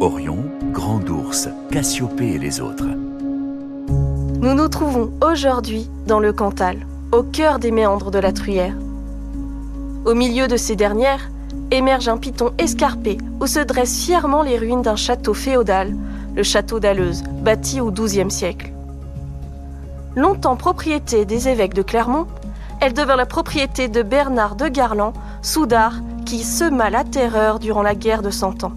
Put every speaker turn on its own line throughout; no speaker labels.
Orion, Grand Ours, Cassiopée et les autres.
Nous nous trouvons aujourd'hui dans le Cantal, au cœur des méandres de la Truyère. Au milieu de ces dernières émerge un piton escarpé où se dressent fièrement les ruines d'un château féodal, le château d'Alleuse, bâti au XIIe siècle. Longtemps propriété des évêques de Clermont, elle devint la propriété de Bernard de Garland, soudard qui sema la terreur durant la guerre de Cent Ans.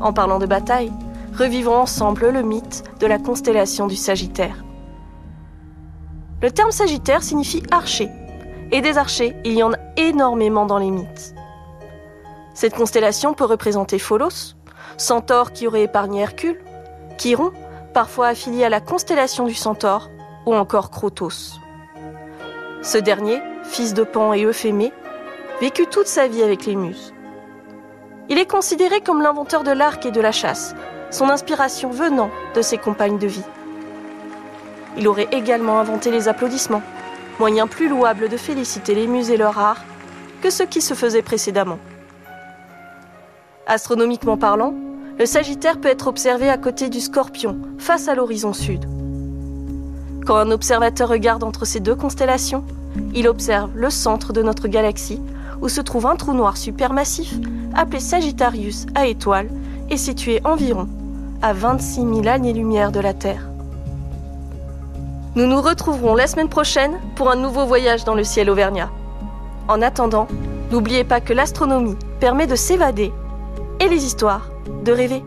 En parlant de bataille, revivons ensemble le mythe de la constellation du Sagittaire. Le terme Sagittaire signifie archer, et des archers, il y en a énormément dans les mythes. Cette constellation peut représenter Pholos, centaure qui aurait épargné Hercule, Chiron, parfois affilié à la constellation du centaure, ou encore Crotos. Ce dernier, fils de Pan et Euphémée, vécut toute sa vie avec les muses. Il est considéré comme l'inventeur de l'arc et de la chasse, son inspiration venant de ses compagnes de vie. Il aurait également inventé les applaudissements, moyen plus louable de féliciter les muses et leur art que ce qui se faisait précédemment. Astronomiquement parlant, le Sagittaire peut être observé à côté du Scorpion, face à l'horizon sud. Quand un observateur regarde entre ces deux constellations, il observe le centre de notre galaxie, où se trouve un trou noir supermassif, appelé Sagittarius à étoile, et situé environ à 26 000 années-lumière de la Terre. Nous nous retrouverons la semaine prochaine pour un nouveau voyage dans le ciel auvergnat. En attendant, n'oubliez pas que l'astronomie permet de s'évader et les histoires de rêver.